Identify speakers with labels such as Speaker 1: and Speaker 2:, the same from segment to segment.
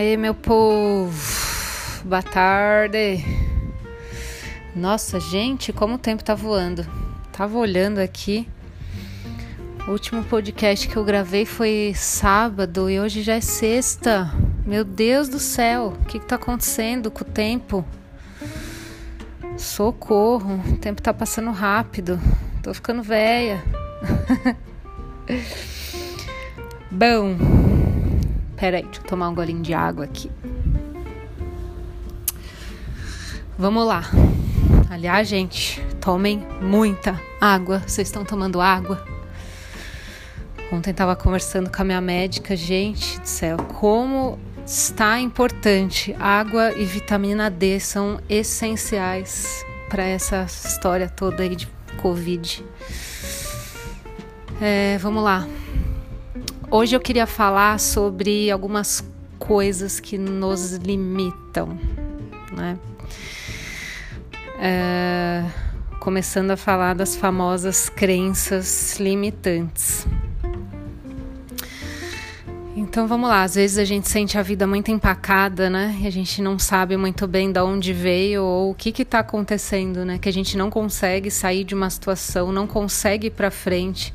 Speaker 1: Aí, meu povo, boa tarde. Nossa, gente, como o tempo tá voando. Tava olhando aqui. O último podcast que eu gravei foi sábado e hoje já é sexta. Meu Deus do céu, o que, que tá acontecendo com o tempo? Socorro, o tempo tá passando rápido. Tô ficando velha. Bom, peraí, deixa eu tomar um golinho de água aqui. Vamos lá. Aliás, gente, tomem muita água. Vocês estão tomando água? Ontem estava conversando com a minha médica, gente do céu, como está importante. Água e vitamina D são essenciais para essa história toda aí de Covid. É, vamos lá. Hoje eu queria falar sobre algumas coisas que nos limitam, né? É, começando a falar das famosas crenças limitantes. Então vamos lá, às vezes a gente sente a vida muito empacada, né? E a gente não sabe muito bem de onde veio ou o que está acontecendo, né? Que a gente não consegue sair de uma situação, não consegue ir para frente.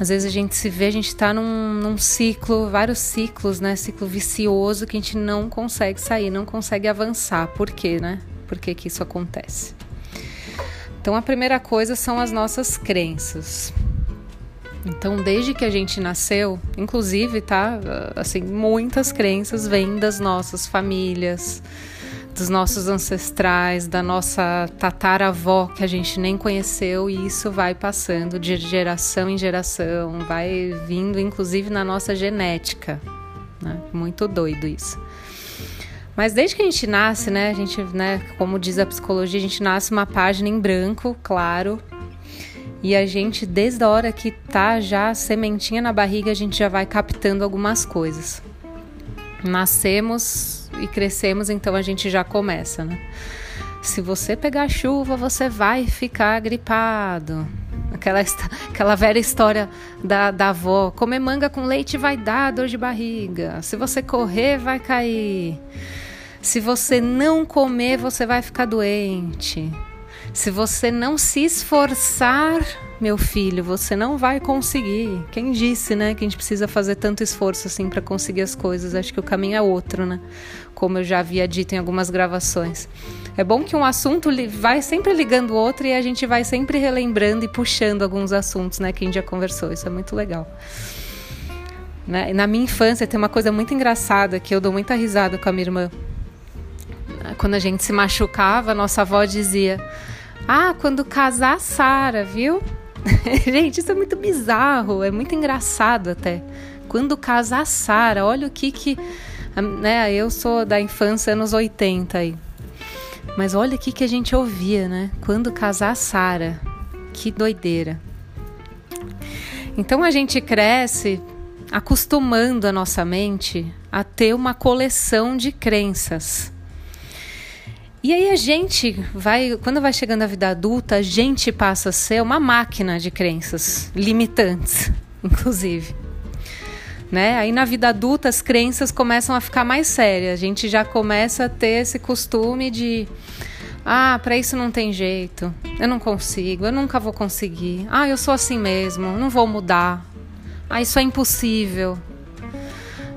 Speaker 1: Às vezes a gente se vê, a gente está num, num, ciclo, vários ciclos, né? Ciclo vicioso que a gente não consegue sair, não consegue avançar. Por quê, né? Por que, que isso acontece? Então a primeira coisa são as nossas crenças. Então, desde que a gente nasceu, inclusive, tá? Assim, muitas crenças vêm das nossas famílias, dos nossos ancestrais, da nossa tataravó que a gente nem conheceu e isso vai passando de geração em geração, vai vindo inclusive na nossa genética. Né? Muito doido isso. Mas desde que a gente nasce, né, a gente, né, como diz a psicologia, a gente nasce uma página em branco, claro, e a gente, desde a hora que tá já sementinha na barriga, a gente já vai captando algumas coisas. Nascemos e crescemos, então a gente já começa, né? Se você pegar chuva, você vai ficar gripado. Aquela, aquela velha história da, da avó: comer manga com leite vai dar dor de barriga. Se você correr, vai cair. Se você não comer, você vai ficar doente. Se você não se esforçar, meu filho, você não vai conseguir. Quem disse, né, que a gente precisa fazer tanto esforço assim para conseguir as coisas? Acho que o caminho é outro, né? Como eu já havia dito em algumas gravações. É bom que um assunto vai sempre ligando o outro e a gente vai sempre relembrando e puxando alguns assuntos, né, que a gente já conversou. Isso é muito legal. Né? Na minha infância tem uma coisa muito engraçada que eu dou muita risada com a minha irmã. Quando a gente se machucava, nossa avó dizia: ah, quando casar, Sara, viu? Gente, isso é muito bizarro, é muito engraçado até. Quando casar, Sara, olha o que que. Né, eu sou da infância anos 80 aí. Mas olha o que, que a gente ouvia, né? Quando casar, Sara. Que doideira. Então a gente cresce acostumando a nossa mente a ter uma coleção de crenças. E aí a gente vai, quando vai chegando a vida adulta, a gente passa a ser uma máquina de crenças limitantes, inclusive. Né? Aí na vida adulta as crenças começam a ficar mais sérias. A gente já começa a ter esse costume de ah, para isso não tem jeito. Eu não consigo, eu nunca vou conseguir. Ah, eu sou assim mesmo, não vou mudar. Ah, isso é impossível.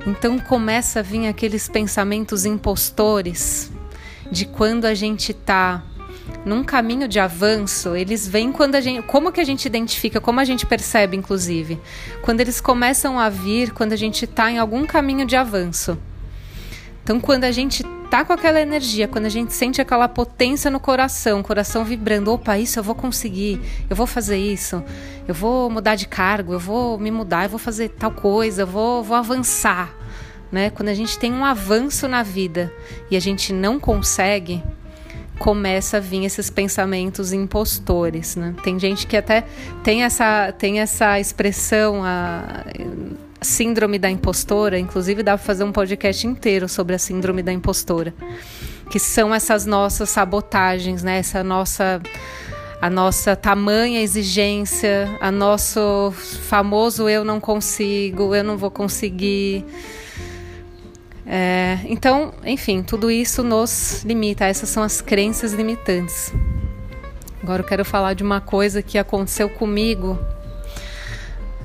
Speaker 1: Então começa a vir aqueles pensamentos impostores de quando a gente está num caminho de avanço, eles vêm quando a gente. Como que a gente identifica, como a gente percebe, inclusive? Quando eles começam a vir, quando a gente está em algum caminho de avanço. Então, quando a gente tá com aquela energia, quando a gente sente aquela potência no coração, coração vibrando, opa, isso eu vou conseguir, eu vou fazer isso, eu vou mudar de cargo, eu vou me mudar, eu vou fazer tal coisa, eu vou, vou avançar né? Quando a gente tem um avanço na vida e a gente não consegue, começa a vir esses pensamentos impostores, né? Tem gente que até tem essa tem essa expressão a síndrome da impostora, inclusive dá para fazer um podcast inteiro sobre a síndrome da impostora, que são essas nossas sabotagens, né? Essa nossa a nossa tamanha exigência, a nosso famoso eu não consigo, eu não vou conseguir É, então, enfim, tudo isso nos limita. Essas são as crenças limitantes. Agora eu quero falar de uma coisa que aconteceu comigo,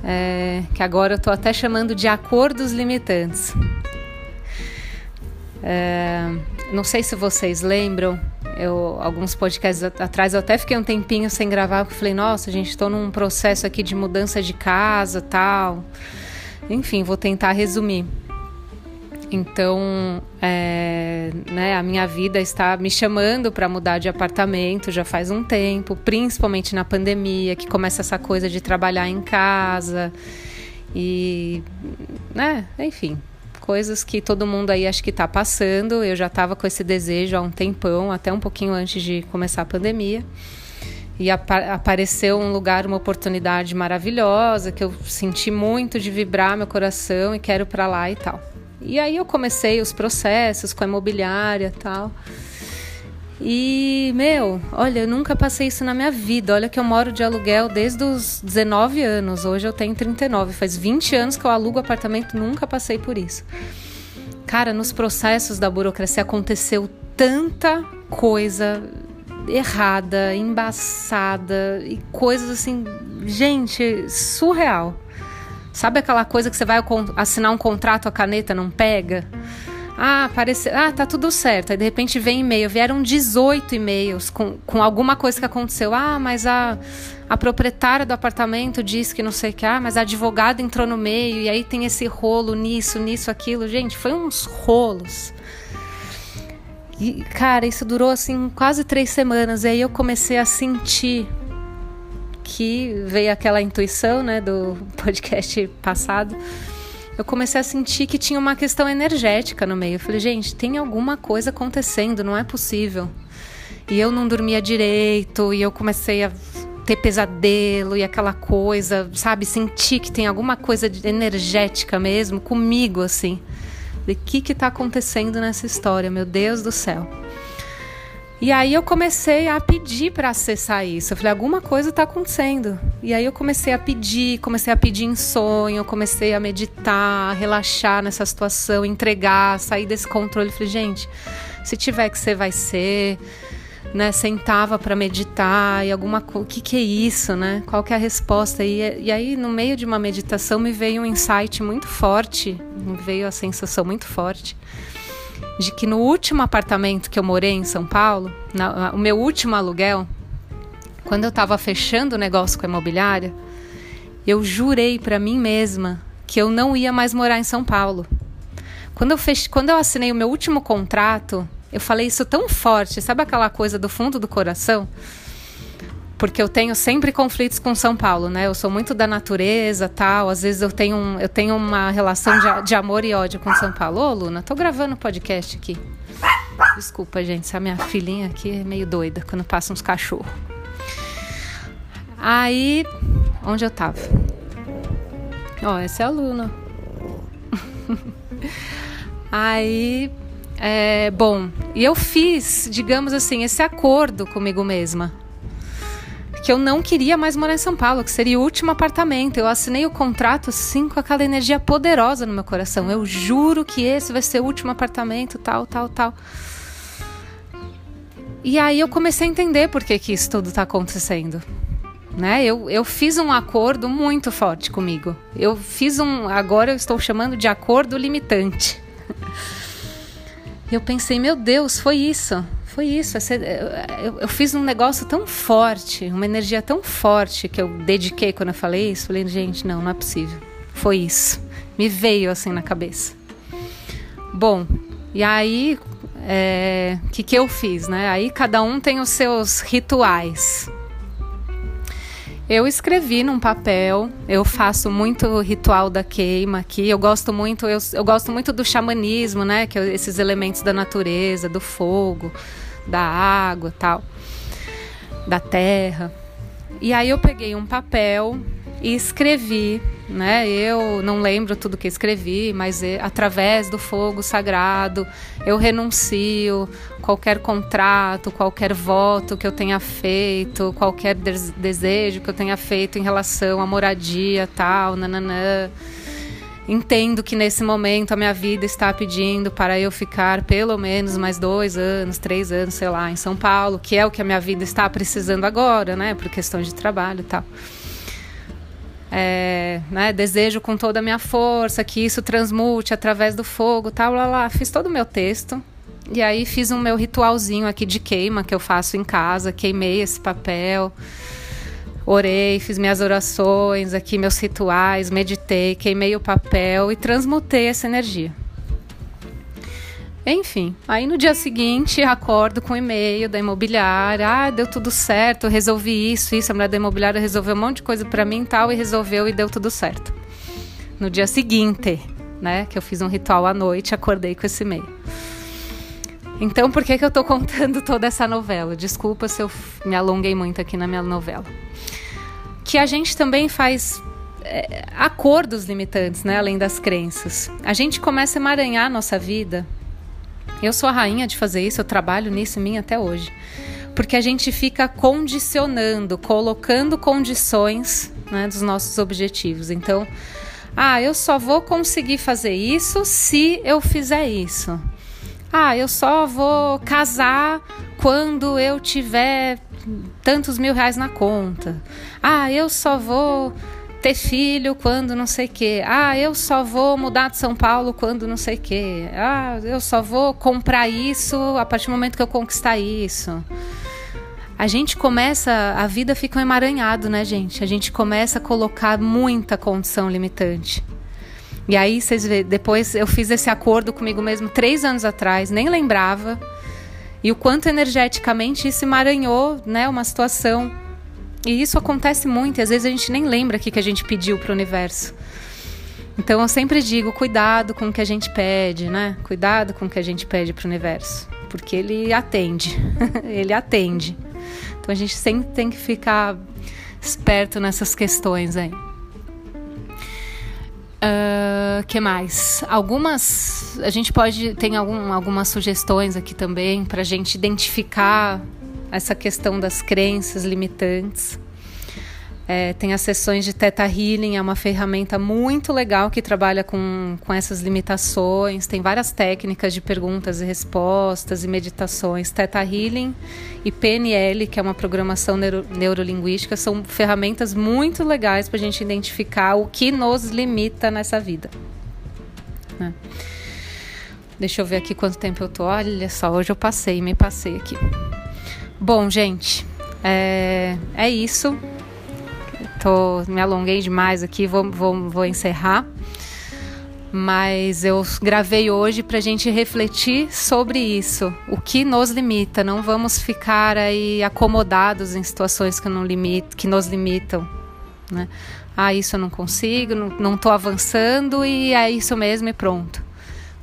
Speaker 1: é, que agora eu estou até chamando de acordos limitantes. É, não sei se vocês lembram, eu, alguns podcasts atrás eu até fiquei um tempinho sem gravar, porque falei, nossa, gente, estou num processo aqui de mudança de casa tal. Enfim, vou tentar resumir. Então, é, né, a minha vida está me chamando para mudar de apartamento já faz um tempo, principalmente na pandemia, que começa essa coisa de trabalhar em casa e, né, enfim, coisas que todo mundo aí acho que está passando. Eu já estava com esse desejo há um tempão, até um pouquinho antes de começar a pandemia. E ap apareceu um lugar, uma oportunidade maravilhosa que eu senti muito de vibrar meu coração e quero para lá e tal. E aí eu comecei os processos com a imobiliária tal. E, meu, olha, eu nunca passei isso na minha vida. Olha que eu moro de aluguel desde os 19 anos. Hoje eu tenho 39. Faz 20 anos que eu alugo apartamento, nunca passei por isso. Cara, nos processos da burocracia aconteceu tanta coisa errada, embaçada e coisas assim, gente, surreal. Sabe aquela coisa que você vai assinar um contrato, a caneta não pega? Ah, parece, ah, tá tudo certo. Aí de repente vem e-mail. Vieram 18 e-mails com, com alguma coisa que aconteceu. Ah, mas a, a proprietária do apartamento disse que não sei o que. Ah, mas a advogada entrou no meio. E aí tem esse rolo nisso, nisso, aquilo. Gente, foi uns rolos. E, cara, isso durou assim quase três semanas. E aí eu comecei a sentir que veio aquela intuição, né, do podcast passado. Eu comecei a sentir que tinha uma questão energética no meio. Eu falei, gente, tem alguma coisa acontecendo, não é possível. E eu não dormia direito, e eu comecei a ter pesadelo e aquela coisa, sabe? Sentir que tem alguma coisa energética mesmo comigo, assim. O que que tá acontecendo nessa história, meu Deus do céu? E aí eu comecei a pedir para acessar isso. Eu falei, alguma coisa está acontecendo. E aí eu comecei a pedir, comecei a pedir em sonho, comecei a meditar, a relaxar nessa situação, entregar, sair desse controle. Eu falei, gente, se tiver que ser, vai ser. Né, sentava para meditar e alguma coisa, o que, que é isso, né? Qual que é a resposta? E, e aí, no meio de uma meditação, me veio um insight muito forte, me veio a sensação muito forte de que no último apartamento que eu morei em São Paulo, na, o meu último aluguel, quando eu estava fechando o negócio com a imobiliária, eu jurei para mim mesma que eu não ia mais morar em São Paulo. Quando eu, fech... quando eu assinei o meu último contrato, eu falei isso tão forte, sabe aquela coisa do fundo do coração? Porque eu tenho sempre conflitos com São Paulo, né? Eu sou muito da natureza, tal. Às vezes eu tenho, um, eu tenho uma relação de, de, amor e ódio com São Paulo. Ô, Luna, tô gravando podcast aqui. Desculpa, gente, essa minha filhinha aqui é meio doida quando passa uns cachorros. Aí, onde eu tava? Ó, essa é a Luna. Aí, é, bom, e eu fiz, digamos assim, esse acordo comigo mesma que eu não queria mais morar em São Paulo, que seria o último apartamento. Eu assinei o contrato sim com aquela energia poderosa no meu coração. Eu juro que esse vai ser o último apartamento, tal, tal, tal. E aí eu comecei a entender por que, que isso tudo está acontecendo. Né? Eu, eu fiz um acordo muito forte comigo. Eu fiz um. Agora eu estou chamando de acordo limitante. eu pensei, meu Deus, foi isso foi isso. Eu, fiz um negócio tão forte, uma energia tão forte que eu dediquei quando eu falei isso. Falei, gente, não, não é possível. Foi isso. Me veio assim na cabeça. Bom, e aí, o é, que, que eu fiz, né? Aí cada um tem os seus rituais. Eu escrevi num papel, eu faço muito ritual da queima aqui. Eu gosto muito, eu, eu gosto muito do xamanismo, né? Que é esses elementos da natureza, do fogo, da água, tal, da terra. E aí eu peguei um papel e escrevi, né? Eu não lembro tudo que escrevi, mas é, através do fogo sagrado eu renuncio qualquer contrato, qualquer voto que eu tenha feito, qualquer desejo que eu tenha feito em relação à moradia, tal, nananã. Entendo que nesse momento a minha vida está pedindo para eu ficar pelo menos mais dois anos, três anos, sei lá, em São Paulo, que é o que a minha vida está precisando agora, né, por questão de trabalho e tal. É, né, desejo com toda a minha força que isso transmute através do fogo, tal, lá, lá. Fiz todo o meu texto. E aí fiz um meu ritualzinho aqui de queima que eu faço em casa, queimei esse papel orei, fiz minhas orações aqui, meus rituais, meditei, queimei o papel e transmutei essa energia. Enfim, aí no dia seguinte acordo com o e-mail da imobiliária, ah, deu tudo certo, resolvi isso, isso, a mulher da imobiliária resolveu um monte de coisa para mim e tal, e resolveu e deu tudo certo. No dia seguinte, né, que eu fiz um ritual à noite, acordei com esse e-mail. Então, por que, que eu tô contando toda essa novela? Desculpa se eu me alonguei muito aqui na minha novela que a gente também faz é, acordos limitantes, né, além das crenças. A gente começa a emaranhar a nossa vida. Eu sou a rainha de fazer isso, eu trabalho nisso em mim até hoje. Porque a gente fica condicionando, colocando condições né, dos nossos objetivos. Então, ah, eu só vou conseguir fazer isso se eu fizer isso. Ah, eu só vou casar quando eu tiver tantos mil reais na conta. Ah, eu só vou ter filho quando não sei o quê. Ah, eu só vou mudar de São Paulo quando não sei o quê. Ah, eu só vou comprar isso a partir do momento que eu conquistar isso. A gente começa, a vida fica um emaranhado, né, gente? A gente começa a colocar muita condição limitante. E aí, vocês vê, depois eu fiz esse acordo comigo mesmo três anos atrás, nem lembrava e o quanto energeticamente isso emaranhou né, uma situação. E isso acontece muito, e às vezes a gente nem lembra o que, que a gente pediu para o universo. Então eu sempre digo, cuidado com o que a gente pede, né? Cuidado com o que a gente pede para o universo, porque ele atende, ele atende. Então a gente sempre tem que ficar esperto nessas questões aí. Uh, que mais? Algumas. A gente pode. Tem algum, algumas sugestões aqui também para a gente identificar essa questão das crenças limitantes. É, tem as sessões de Theta Healing, é uma ferramenta muito legal que trabalha com, com essas limitações. Tem várias técnicas de perguntas e respostas e meditações. Theta Healing e PNL, que é uma programação neuro, neurolinguística, são ferramentas muito legais para a gente identificar o que nos limita nessa vida. Né? Deixa eu ver aqui quanto tempo eu tô. Olha só, hoje eu passei, me passei aqui. Bom, gente, é, é isso. Tô, me alonguei demais aqui, vou, vou, vou encerrar. Mas eu gravei hoje para a gente refletir sobre isso, o que nos limita. Não vamos ficar aí acomodados em situações que, não limit, que nos limitam. Né? Ah, isso eu não consigo, não estou avançando e é isso mesmo e pronto.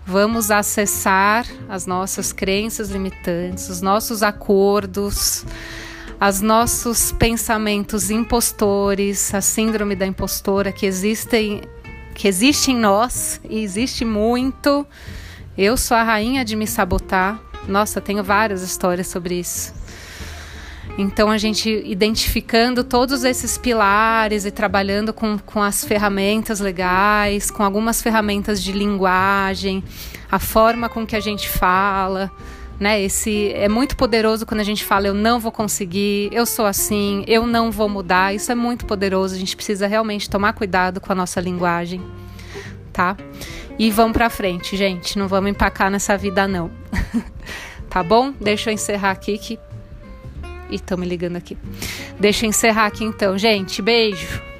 Speaker 1: Vamos acessar as nossas crenças limitantes, os nossos acordos, os nossos pensamentos impostores, a síndrome da impostora que existem, que existe em nós e existe muito. Eu sou a rainha de me sabotar. Nossa, tenho várias histórias sobre isso. Então, a gente identificando todos esses pilares e trabalhando com, com as ferramentas legais, com algumas ferramentas de linguagem, a forma com que a gente fala, né? Esse é muito poderoso quando a gente fala eu não vou conseguir, eu sou assim, eu não vou mudar. Isso é muito poderoso. A gente precisa realmente tomar cuidado com a nossa linguagem, tá? E vamos para frente, gente. Não vamos empacar nessa vida não. tá bom? Deixa eu encerrar aqui que e estão me ligando aqui. Deixa eu encerrar aqui então, gente. Beijo.